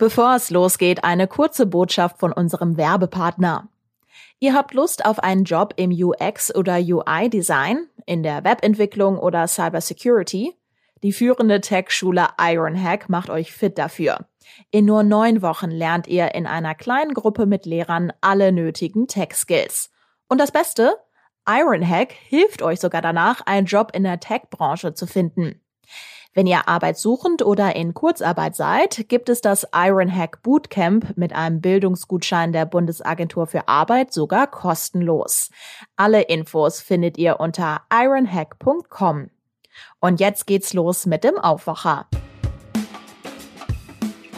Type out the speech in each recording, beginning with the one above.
Bevor es losgeht, eine kurze Botschaft von unserem Werbepartner. Ihr habt Lust auf einen Job im UX oder UI-Design, in der Webentwicklung oder Cybersecurity? Die führende Tech-Schule Ironhack macht euch fit dafür. In nur neun Wochen lernt ihr in einer kleinen Gruppe mit Lehrern alle nötigen Tech-Skills. Und das Beste? Ironhack hilft euch sogar danach, einen Job in der Tech-Branche zu finden. Wenn ihr arbeitssuchend oder in Kurzarbeit seid, gibt es das Ironhack Bootcamp mit einem Bildungsgutschein der Bundesagentur für Arbeit sogar kostenlos. Alle Infos findet ihr unter ironhack.com. Und jetzt geht's los mit dem Aufwacher.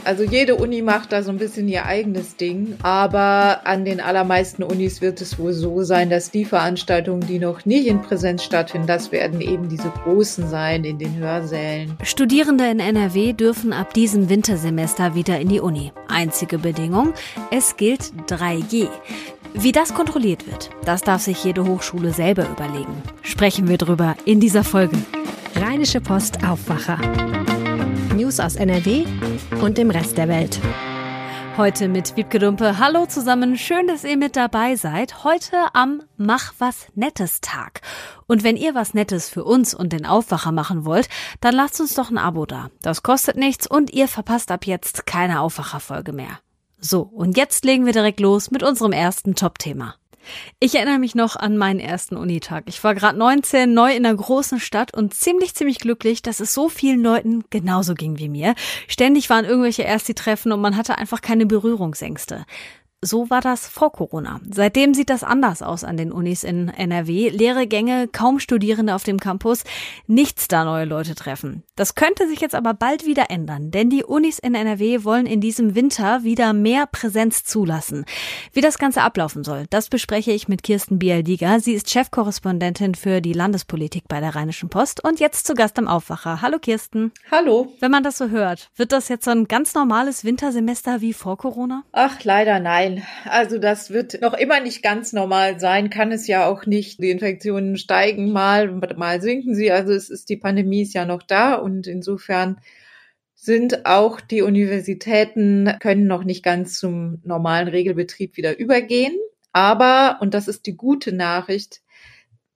Also jede Uni macht da so ein bisschen ihr eigenes Ding, aber an den allermeisten Unis wird es wohl so sein, dass die Veranstaltungen, die noch nicht in Präsenz stattfinden, das werden eben diese großen sein in den Hörsälen. Studierende in NRW dürfen ab diesem Wintersemester wieder in die Uni. Einzige Bedingung, es gilt 3G. Wie das kontrolliert wird, das darf sich jede Hochschule selber überlegen. Sprechen wir drüber in dieser Folge. Rheinische Post Aufwacher. News aus NRW und dem Rest der Welt. Heute mit Wiebke Dumpe. Hallo zusammen, schön, dass ihr mit dabei seid. Heute am Mach was Nettes Tag. Und wenn ihr was Nettes für uns und den Aufwacher machen wollt, dann lasst uns doch ein Abo da. Das kostet nichts und ihr verpasst ab jetzt keine Aufwacherfolge mehr. So, und jetzt legen wir direkt los mit unserem ersten Top-Thema. Ich erinnere mich noch an meinen ersten Unitag. Ich war gerade 19, neu in einer großen Stadt und ziemlich, ziemlich glücklich, dass es so vielen Leuten genauso ging wie mir. Ständig waren irgendwelche Ersti-Treffen und man hatte einfach keine Berührungsängste. So war das vor Corona. Seitdem sieht das anders aus an den Unis in NRW. Leere Gänge, kaum Studierende auf dem Campus, nichts da neue Leute treffen. Das könnte sich jetzt aber bald wieder ändern, denn die Unis in NRW wollen in diesem Winter wieder mehr Präsenz zulassen. Wie das Ganze ablaufen soll, das bespreche ich mit Kirsten Bialdiger. Sie ist Chefkorrespondentin für die Landespolitik bei der Rheinischen Post und jetzt zu Gast am Aufwacher. Hallo Kirsten. Hallo. Wenn man das so hört, wird das jetzt so ein ganz normales Wintersemester wie vor Corona? Ach, leider nein. Nein, also das wird noch immer nicht ganz normal sein, kann es ja auch nicht. Die Infektionen steigen mal, mal sinken sie. Also es ist, die Pandemie ist ja noch da und insofern sind auch die Universitäten können noch nicht ganz zum normalen Regelbetrieb wieder übergehen. Aber, und das ist die gute Nachricht,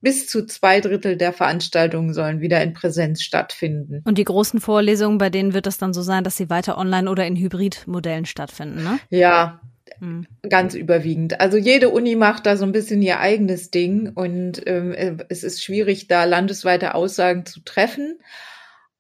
bis zu zwei Drittel der Veranstaltungen sollen wieder in Präsenz stattfinden. Und die großen Vorlesungen, bei denen wird es dann so sein, dass sie weiter online oder in Hybridmodellen stattfinden, ne? Ja, Mhm. Ganz überwiegend. Also jede Uni macht da so ein bisschen ihr eigenes Ding und ähm, es ist schwierig, da landesweite Aussagen zu treffen.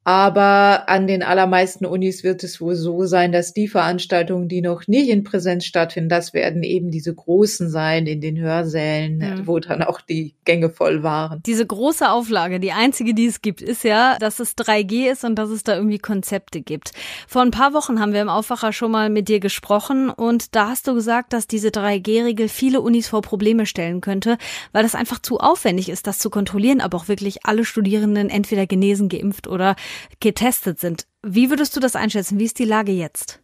Aber an den allermeisten Unis wird es wohl so sein, dass die Veranstaltungen, die noch nicht in Präsenz stattfinden, das werden eben diese großen sein in den Hörsälen, mhm. wo dann auch die Gänge voll waren. Diese große Auflage, die einzige, die es gibt, ist ja, dass es 3G ist und dass es da irgendwie Konzepte gibt. Vor ein paar Wochen haben wir im Aufwacher schon mal mit dir gesprochen und da hast du gesagt, dass diese 3G-Regel viele Unis vor Probleme stellen könnte, weil das einfach zu aufwendig ist, das zu kontrollieren, aber auch wirklich alle Studierenden entweder genesen, geimpft oder getestet sind. Wie würdest du das einschätzen? Wie ist die Lage jetzt?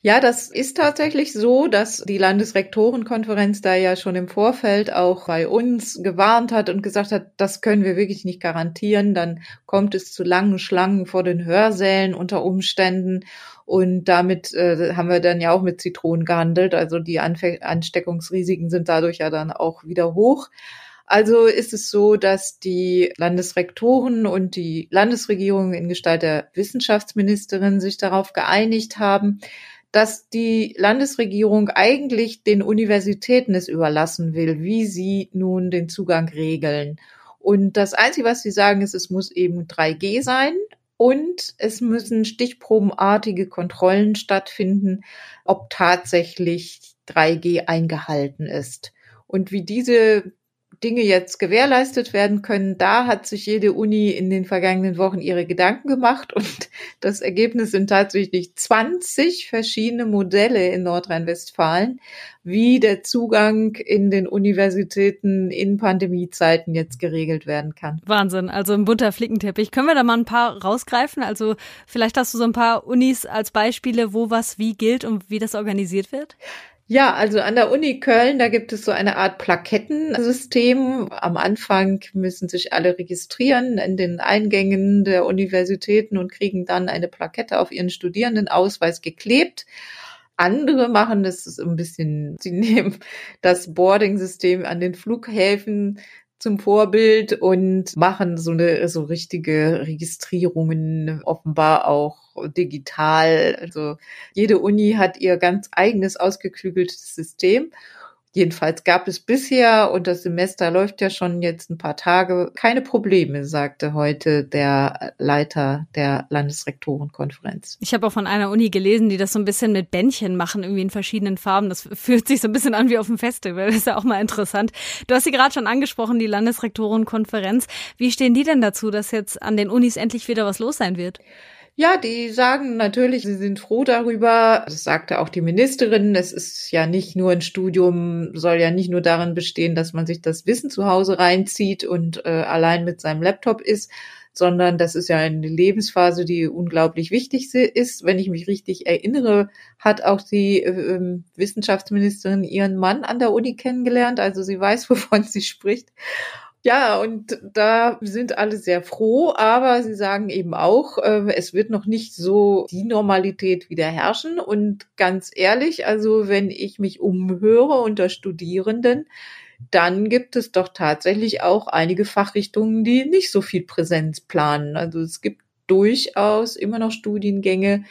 Ja, das ist tatsächlich so, dass die Landesrektorenkonferenz da ja schon im Vorfeld auch bei uns gewarnt hat und gesagt hat, das können wir wirklich nicht garantieren. Dann kommt es zu langen Schlangen vor den Hörsälen unter Umständen. Und damit äh, haben wir dann ja auch mit Zitronen gehandelt. Also die Anfe Ansteckungsrisiken sind dadurch ja dann auch wieder hoch. Also ist es so, dass die Landesrektoren und die Landesregierung in Gestalt der Wissenschaftsministerin sich darauf geeinigt haben, dass die Landesregierung eigentlich den Universitäten es überlassen will, wie sie nun den Zugang regeln. Und das Einzige, was sie sagen, ist, es muss eben 3G sein und es müssen stichprobenartige Kontrollen stattfinden, ob tatsächlich 3G eingehalten ist. Und wie diese Dinge jetzt gewährleistet werden können, da hat sich jede Uni in den vergangenen Wochen ihre Gedanken gemacht und das Ergebnis sind tatsächlich 20 verschiedene Modelle in Nordrhein-Westfalen, wie der Zugang in den Universitäten in Pandemiezeiten jetzt geregelt werden kann. Wahnsinn, also ein bunter Flickenteppich. Können wir da mal ein paar rausgreifen? Also vielleicht hast du so ein paar Unis als Beispiele, wo was wie gilt und wie das organisiert wird? Ja, also an der Uni Köln, da gibt es so eine Art Plakettensystem. Am Anfang müssen sich alle registrieren in den Eingängen der Universitäten und kriegen dann eine Plakette auf ihren Studierendenausweis geklebt. Andere machen das ein bisschen, sie nehmen das Boarding-System an den Flughäfen zum Vorbild und machen so eine so richtige Registrierungen offenbar auch digital. Also jede Uni hat ihr ganz eigenes ausgeklügeltes System. Jedenfalls gab es bisher, und das Semester läuft ja schon jetzt ein paar Tage, keine Probleme, sagte heute der Leiter der Landesrektorenkonferenz. Ich habe auch von einer Uni gelesen, die das so ein bisschen mit Bändchen machen, irgendwie in verschiedenen Farben. Das fühlt sich so ein bisschen an wie auf dem Festival. Das ist ja auch mal interessant. Du hast sie gerade schon angesprochen, die Landesrektorenkonferenz. Wie stehen die denn dazu, dass jetzt an den Unis endlich wieder was los sein wird? Ja, die sagen natürlich, sie sind froh darüber. Das sagte auch die Ministerin. Es ist ja nicht nur ein Studium, soll ja nicht nur darin bestehen, dass man sich das Wissen zu Hause reinzieht und äh, allein mit seinem Laptop ist, sondern das ist ja eine Lebensphase, die unglaublich wichtig ist. Wenn ich mich richtig erinnere, hat auch die äh, Wissenschaftsministerin ihren Mann an der Uni kennengelernt. Also sie weiß, wovon sie spricht. Ja, und da sind alle sehr froh, aber sie sagen eben auch, äh, es wird noch nicht so die Normalität wieder herrschen. Und ganz ehrlich, also wenn ich mich umhöre unter Studierenden, dann gibt es doch tatsächlich auch einige Fachrichtungen, die nicht so viel Präsenz planen. Also es gibt durchaus immer noch Studiengänge,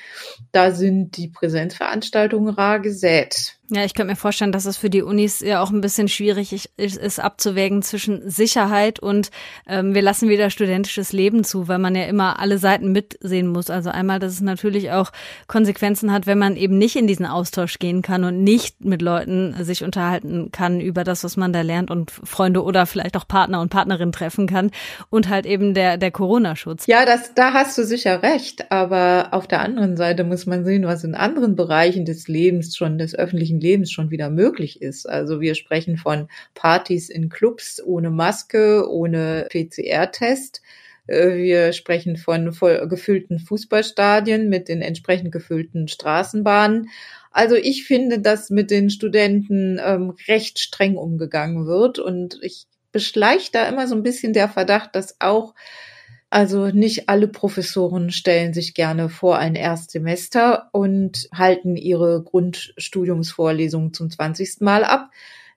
da sind die Präsenzveranstaltungen rar gesät. Ja, ich könnte mir vorstellen, dass es für die Unis ja auch ein bisschen schwierig ist, abzuwägen zwischen Sicherheit und ähm, wir lassen wieder studentisches Leben zu, weil man ja immer alle Seiten mitsehen muss. Also einmal, dass es natürlich auch Konsequenzen hat, wenn man eben nicht in diesen Austausch gehen kann und nicht mit Leuten sich unterhalten kann über das, was man da lernt und Freunde oder vielleicht auch Partner und Partnerin treffen kann und halt eben der, der Corona-Schutz. Ja, das, da hast du sicher recht. Aber auf der anderen Seite muss man sehen, was in anderen Bereichen des Lebens schon des öffentlichen öffentlichen Lebens schon wieder möglich ist. Also wir sprechen von Partys in Clubs ohne Maske, ohne PCR-Test. Äh, wir sprechen von voll gefüllten Fußballstadien mit den entsprechend gefüllten Straßenbahnen. Also ich finde, dass mit den Studenten ähm, recht streng umgegangen wird und ich beschleicht da immer so ein bisschen der Verdacht, dass auch also nicht alle Professoren stellen sich gerne vor ein Erstsemester und halten ihre Grundstudiumsvorlesungen zum 20. Mal ab,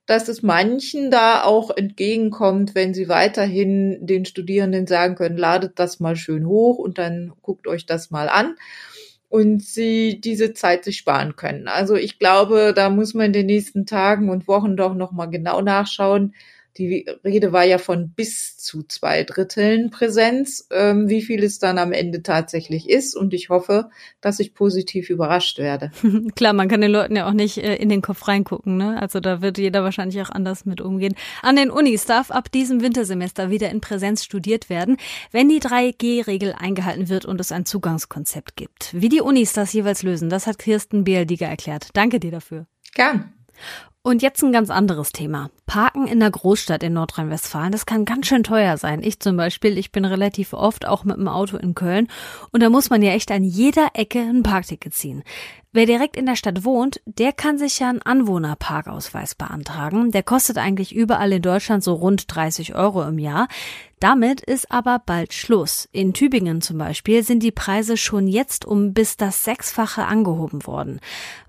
dass es manchen da auch entgegenkommt, wenn sie weiterhin den Studierenden sagen können, ladet das mal schön hoch und dann guckt euch das mal an und sie diese Zeit sich sparen können. Also ich glaube, da muss man in den nächsten Tagen und Wochen doch noch mal genau nachschauen, die Rede war ja von bis zu zwei Dritteln Präsenz, ähm, wie viel es dann am Ende tatsächlich ist. Und ich hoffe, dass ich positiv überrascht werde. Klar, man kann den Leuten ja auch nicht äh, in den Kopf reingucken. Ne? Also da wird jeder wahrscheinlich auch anders mit umgehen. An den Unis darf ab diesem Wintersemester wieder in Präsenz studiert werden, wenn die 3G-Regel eingehalten wird und es ein Zugangskonzept gibt. Wie die Unis das jeweils lösen, das hat Kirsten Bieldiger erklärt. Danke dir dafür. Gern. Und jetzt ein ganz anderes Thema. Parken in der Großstadt in Nordrhein-Westfalen, das kann ganz schön teuer sein. Ich zum Beispiel, ich bin relativ oft auch mit dem Auto in Köln und da muss man ja echt an jeder Ecke ein Parkticket ziehen. Wer direkt in der Stadt wohnt, der kann sich ja einen Anwohnerparkausweis beantragen. Der kostet eigentlich überall in Deutschland so rund 30 Euro im Jahr. Damit ist aber bald Schluss. In Tübingen zum Beispiel sind die Preise schon jetzt um bis das Sechsfache angehoben worden.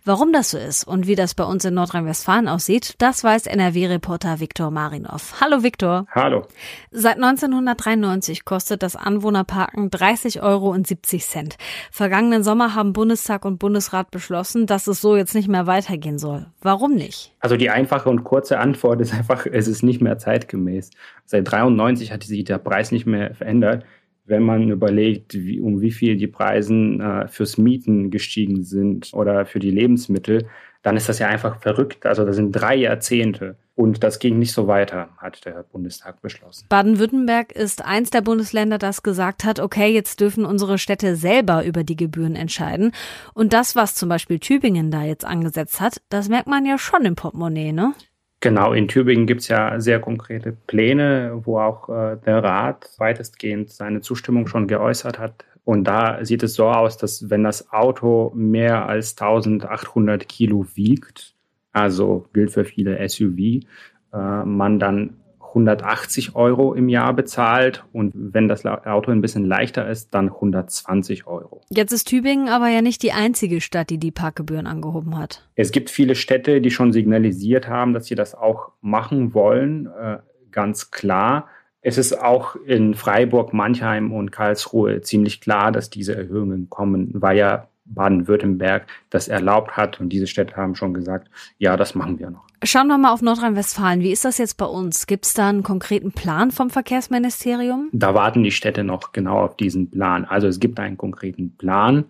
Warum das so ist und wie das bei uns in Nordrhein-Westfalen aussieht, das weiß NRW-Reporter Viktor Marinov. Hallo Viktor. Hallo. Seit 1993 kostet das Anwohnerparken 30 Euro und 70 Cent. Vergangenen Sommer haben Bundestag und Bundesrat beschlossen, dass es so jetzt nicht mehr weitergehen soll. Warum nicht? Also die einfache und kurze Antwort ist einfach, es ist nicht mehr zeitgemäß. Seit 93 hat sich der Preis nicht mehr verändert. Wenn man überlegt, wie, um wie viel die Preise äh, fürs Mieten gestiegen sind oder für die Lebensmittel, dann ist das ja einfach verrückt. Also das sind drei Jahrzehnte. Und das ging nicht so weiter, hat der Bundestag beschlossen. Baden-Württemberg ist eins der Bundesländer, das gesagt hat, okay, jetzt dürfen unsere Städte selber über die Gebühren entscheiden. Und das, was zum Beispiel Tübingen da jetzt angesetzt hat, das merkt man ja schon im Portemonnaie, ne? Genau, in Tübingen gibt es ja sehr konkrete Pläne, wo auch äh, der Rat weitestgehend seine Zustimmung schon geäußert hat. Und da sieht es so aus, dass wenn das Auto mehr als 1800 Kilo wiegt, also gilt für viele SUV, äh, man dann 180 Euro im Jahr bezahlt und wenn das Auto ein bisschen leichter ist, dann 120 Euro. Jetzt ist Tübingen aber ja nicht die einzige Stadt, die die Parkgebühren angehoben hat. Es gibt viele Städte, die schon signalisiert haben, dass sie das auch machen wollen, äh, ganz klar. Es ist auch in Freiburg, Mannheim und Karlsruhe ziemlich klar, dass diese Erhöhungen kommen, weil ja Baden-Württemberg das erlaubt hat. Und diese Städte haben schon gesagt, ja, das machen wir noch. Schauen wir mal auf Nordrhein-Westfalen. Wie ist das jetzt bei uns? Gibt es da einen konkreten Plan vom Verkehrsministerium? Da warten die Städte noch genau auf diesen Plan. Also es gibt einen konkreten Plan,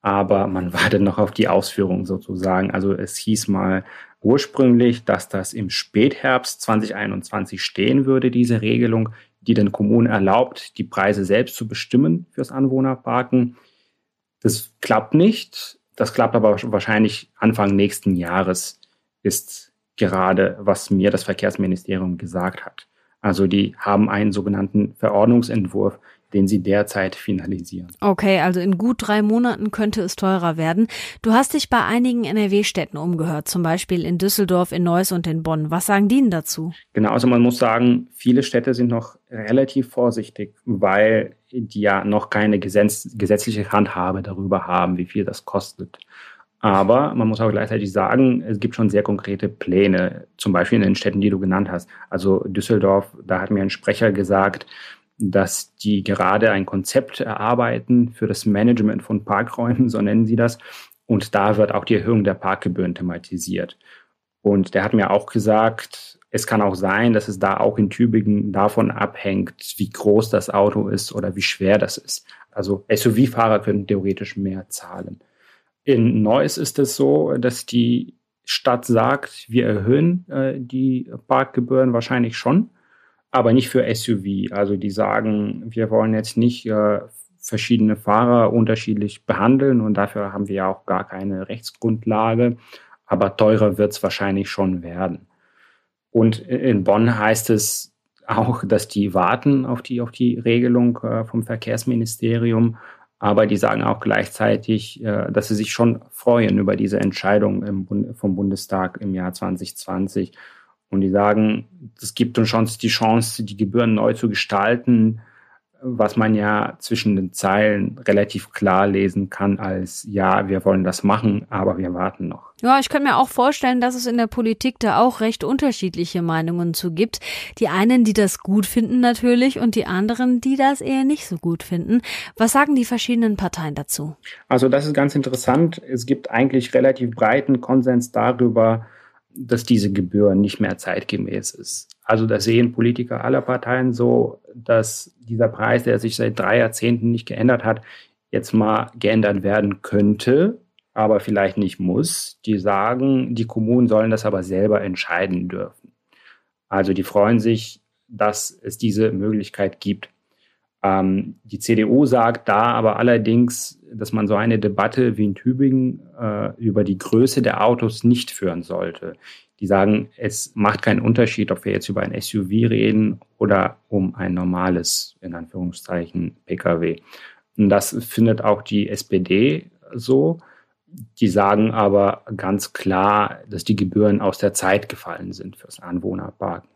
aber man wartet noch auf die Ausführung sozusagen. Also es hieß mal ursprünglich, dass das im Spätherbst 2021 stehen würde, diese Regelung, die den Kommunen erlaubt, die Preise selbst zu bestimmen fürs Anwohnerparken. Das klappt nicht. Das klappt aber wahrscheinlich Anfang nächsten Jahres, ist gerade, was mir das Verkehrsministerium gesagt hat. Also die haben einen sogenannten Verordnungsentwurf, den sie derzeit finalisieren. Okay, also in gut drei Monaten könnte es teurer werden. Du hast dich bei einigen NRW-Städten umgehört, zum Beispiel in Düsseldorf, in Neuss und in Bonn. Was sagen die denn dazu? Genau, also man muss sagen, viele Städte sind noch relativ vorsichtig, weil die ja noch keine gesetz gesetzliche Handhabe darüber haben, wie viel das kostet. Aber man muss auch gleichzeitig sagen, es gibt schon sehr konkrete Pläne, zum Beispiel in den Städten, die du genannt hast. Also Düsseldorf, da hat mir ein Sprecher gesagt, dass die gerade ein Konzept erarbeiten für das Management von Parkräumen, so nennen sie das. Und da wird auch die Erhöhung der Parkgebühren thematisiert. Und der hat mir auch gesagt, es kann auch sein, dass es da auch in Tübingen davon abhängt, wie groß das Auto ist oder wie schwer das ist. Also SUV-Fahrer können theoretisch mehr zahlen. In Neuss ist es so, dass die Stadt sagt, wir erhöhen äh, die Parkgebühren wahrscheinlich schon aber nicht für SUV. Also die sagen, wir wollen jetzt nicht äh, verschiedene Fahrer unterschiedlich behandeln und dafür haben wir ja auch gar keine Rechtsgrundlage. Aber teurer wird es wahrscheinlich schon werden. Und in Bonn heißt es auch, dass die warten auf die, auf die Regelung äh, vom Verkehrsministerium. Aber die sagen auch gleichzeitig, äh, dass sie sich schon freuen über diese Entscheidung vom Bundestag im Jahr 2020 und die sagen, es gibt uns schon die Chance, die Gebühren neu zu gestalten, was man ja zwischen den Zeilen relativ klar lesen kann als, ja, wir wollen das machen, aber wir warten noch. Ja, ich kann mir auch vorstellen, dass es in der Politik da auch recht unterschiedliche Meinungen zu gibt. Die einen, die das gut finden natürlich und die anderen, die das eher nicht so gut finden. Was sagen die verschiedenen Parteien dazu? Also das ist ganz interessant. Es gibt eigentlich relativ breiten Konsens darüber, dass diese Gebühr nicht mehr zeitgemäß ist. Also das sehen Politiker aller Parteien so, dass dieser Preis, der sich seit drei Jahrzehnten nicht geändert hat, jetzt mal geändert werden könnte, aber vielleicht nicht muss. Die sagen, die Kommunen sollen das aber selber entscheiden dürfen. Also die freuen sich, dass es diese Möglichkeit gibt. Ähm, die CDU sagt da aber allerdings, dass man so eine Debatte wie in Tübingen äh, über die Größe der Autos nicht führen sollte. Die sagen, es macht keinen Unterschied, ob wir jetzt über ein SUV reden oder um ein normales, in Anführungszeichen, Pkw. Und das findet auch die SPD so. Die sagen aber ganz klar, dass die Gebühren aus der Zeit gefallen sind fürs Anwohnerparken.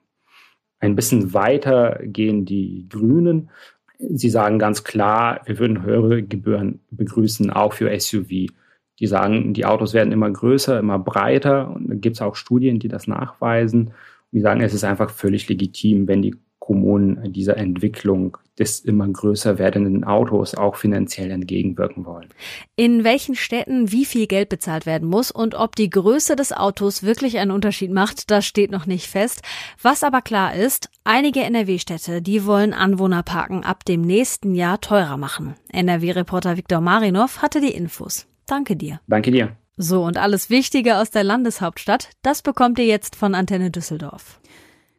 Ein bisschen weiter gehen die Grünen Sie sagen ganz klar, wir würden höhere Gebühren begrüßen, auch für SUV. Die sagen, die Autos werden immer größer, immer breiter und da gibt es auch Studien, die das nachweisen. Und die sagen, es ist einfach völlig legitim, wenn die Kommunen dieser Entwicklung des immer größer werdenden Autos auch finanziell entgegenwirken wollen. In welchen Städten wie viel Geld bezahlt werden muss und ob die Größe des Autos wirklich einen Unterschied macht, das steht noch nicht fest. Was aber klar ist, einige NRW-Städte, die wollen Anwohnerparken ab dem nächsten Jahr teurer machen. NRW-Reporter Viktor Marinov hatte die Infos. Danke dir. Danke dir. So, und alles Wichtige aus der Landeshauptstadt, das bekommt ihr jetzt von Antenne Düsseldorf.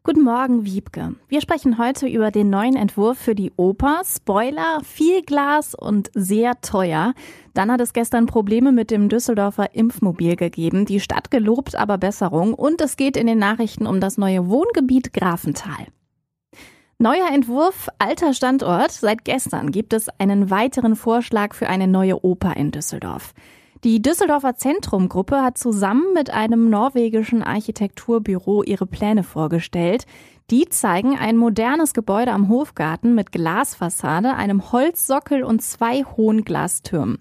Guten Morgen, Wiebke. Wir sprechen heute über den neuen Entwurf für die Oper. Spoiler, viel Glas und sehr teuer. Dann hat es gestern Probleme mit dem Düsseldorfer Impfmobil gegeben. Die Stadt gelobt aber Besserung und es geht in den Nachrichten um das neue Wohngebiet Grafenthal. Neuer Entwurf, alter Standort. Seit gestern gibt es einen weiteren Vorschlag für eine neue Oper in Düsseldorf. Die Düsseldorfer Zentrumgruppe hat zusammen mit einem norwegischen Architekturbüro ihre Pläne vorgestellt. Die zeigen ein modernes Gebäude am Hofgarten mit Glasfassade, einem Holzsockel und zwei hohen Glastürmen.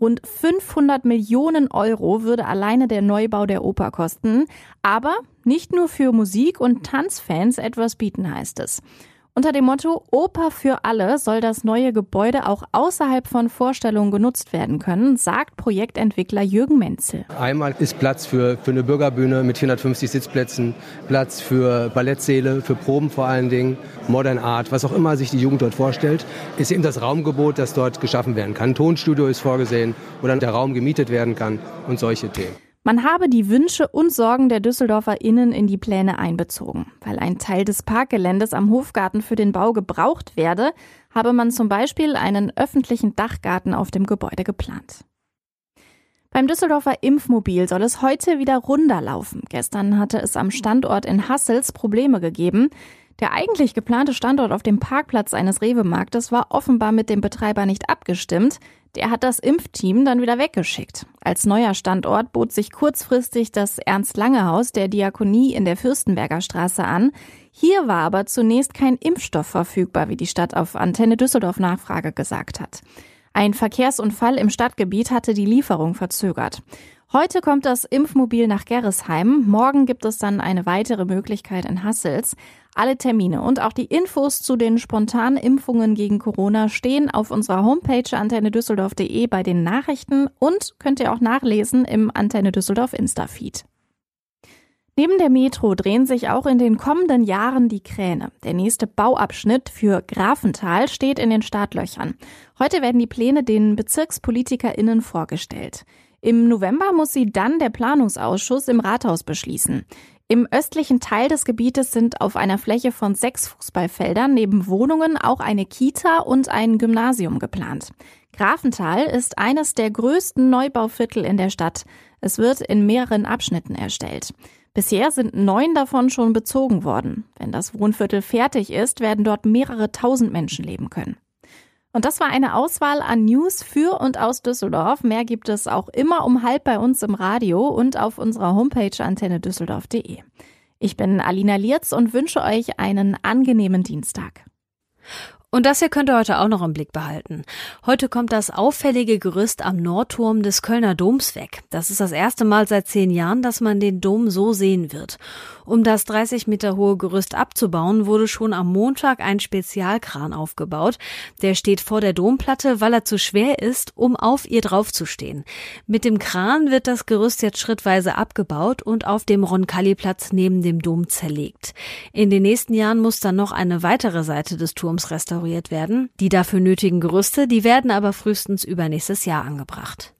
Rund 500 Millionen Euro würde alleine der Neubau der Oper kosten. Aber nicht nur für Musik- und Tanzfans etwas bieten, heißt es. Unter dem Motto Oper für alle soll das neue Gebäude auch außerhalb von Vorstellungen genutzt werden können, sagt Projektentwickler Jürgen Menzel. Einmal ist Platz für, für eine Bürgerbühne mit 450 Sitzplätzen, Platz für Ballettsäle, für Proben vor allen Dingen, Modern Art, was auch immer sich die Jugend dort vorstellt, ist eben das Raumgebot, das dort geschaffen werden kann. Ein Tonstudio ist vorgesehen, wo dann der Raum gemietet werden kann und solche Themen. Man habe die Wünsche und Sorgen der DüsseldorferInnen in die Pläne einbezogen. Weil ein Teil des Parkgeländes am Hofgarten für den Bau gebraucht werde, habe man zum Beispiel einen öffentlichen Dachgarten auf dem Gebäude geplant. Beim Düsseldorfer Impfmobil soll es heute wieder runder laufen. Gestern hatte es am Standort in Hassels Probleme gegeben. Der eigentlich geplante Standort auf dem Parkplatz eines Rewe-Marktes war offenbar mit dem Betreiber nicht abgestimmt. Der hat das Impfteam dann wieder weggeschickt. Als neuer Standort bot sich kurzfristig das Ernst-Lange-Haus der Diakonie in der Fürstenberger Straße an. Hier war aber zunächst kein Impfstoff verfügbar, wie die Stadt auf Antenne Düsseldorf Nachfrage gesagt hat. Ein Verkehrsunfall im Stadtgebiet hatte die Lieferung verzögert. Heute kommt das Impfmobil nach Gerresheim. Morgen gibt es dann eine weitere Möglichkeit in Hassels. Alle Termine und auch die Infos zu den spontanen Impfungen gegen Corona stehen auf unserer Homepage antennedüsseldorf.de bei den Nachrichten und könnt ihr auch nachlesen im Antenne Düsseldorf Insta-Feed. Neben der Metro drehen sich auch in den kommenden Jahren die Kräne. Der nächste Bauabschnitt für Grafenthal steht in den Startlöchern. Heute werden die Pläne den BezirkspolitikerInnen vorgestellt. Im November muss sie dann der Planungsausschuss im Rathaus beschließen. Im östlichen Teil des Gebietes sind auf einer Fläche von sechs Fußballfeldern neben Wohnungen auch eine Kita und ein Gymnasium geplant. Grafenthal ist eines der größten Neubauviertel in der Stadt. Es wird in mehreren Abschnitten erstellt. Bisher sind neun davon schon bezogen worden. Wenn das Wohnviertel fertig ist, werden dort mehrere tausend Menschen leben können. Und das war eine Auswahl an News für und aus Düsseldorf. Mehr gibt es auch immer um halb bei uns im Radio und auf unserer Homepage antennedüsseldorf.de. Ich bin Alina Lierz und wünsche euch einen angenehmen Dienstag. Und das hier könnt ihr heute auch noch im Blick behalten. Heute kommt das auffällige Gerüst am Nordturm des Kölner Doms weg. Das ist das erste Mal seit zehn Jahren, dass man den Dom so sehen wird. Um das 30 Meter hohe Gerüst abzubauen, wurde schon am Montag ein Spezialkran aufgebaut. Der steht vor der Domplatte, weil er zu schwer ist, um auf ihr draufzustehen. Mit dem Kran wird das Gerüst jetzt schrittweise abgebaut und auf dem Roncalli-Platz neben dem Dom zerlegt. In den nächsten Jahren muss dann noch eine weitere Seite des Turms restauriert werden. Die dafür nötigen Gerüste, die werden aber frühestens übernächstes Jahr angebracht.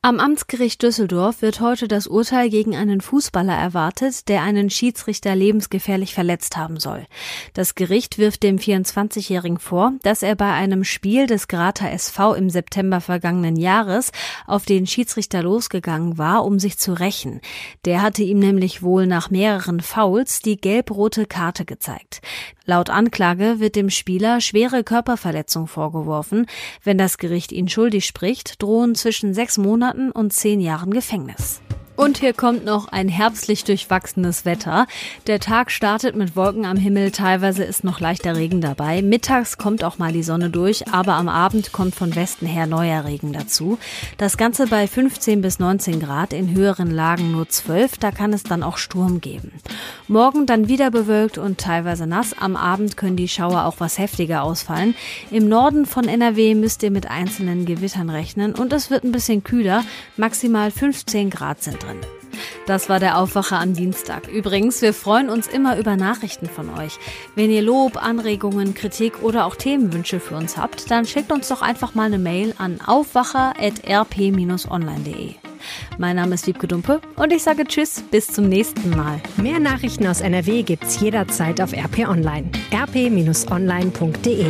Am Amtsgericht Düsseldorf wird heute das Urteil gegen einen Fußballer erwartet, der einen Schiedsrichter lebensgefährlich verletzt haben soll. Das Gericht wirft dem 24-Jährigen vor, dass er bei einem Spiel des Grater SV im September vergangenen Jahres auf den Schiedsrichter losgegangen war, um sich zu rächen. Der hatte ihm nämlich wohl nach mehreren Fouls die gelb-rote Karte gezeigt. Laut Anklage wird dem Spieler schwere Körperverletzung vorgeworfen. Wenn das Gericht ihn schuldig spricht, drohen zwischen sechs Monaten und zehn Jahren Gefängnis. Und hier kommt noch ein herbstlich durchwachsenes Wetter. Der Tag startet mit Wolken am Himmel, teilweise ist noch leichter Regen dabei. Mittags kommt auch mal die Sonne durch, aber am Abend kommt von Westen her neuer Regen dazu. Das Ganze bei 15 bis 19 Grad, in höheren Lagen nur 12, da kann es dann auch Sturm geben. Morgen dann wieder bewölkt und teilweise nass. Am Abend können die Schauer auch was heftiger ausfallen. Im Norden von NRW müsst ihr mit einzelnen Gewittern rechnen und es wird ein bisschen kühler, maximal 15 Grad sind drin. Das war der Aufwacher am Dienstag. Übrigens, wir freuen uns immer über Nachrichten von euch. Wenn ihr Lob, Anregungen, Kritik oder auch Themenwünsche für uns habt, dann schickt uns doch einfach mal eine Mail an aufwacher.rp-online.de. Mein Name ist Wiebke Dumpe und ich sage Tschüss, bis zum nächsten Mal. Mehr Nachrichten aus NRW gibt's jederzeit auf RP Online. rp-online.de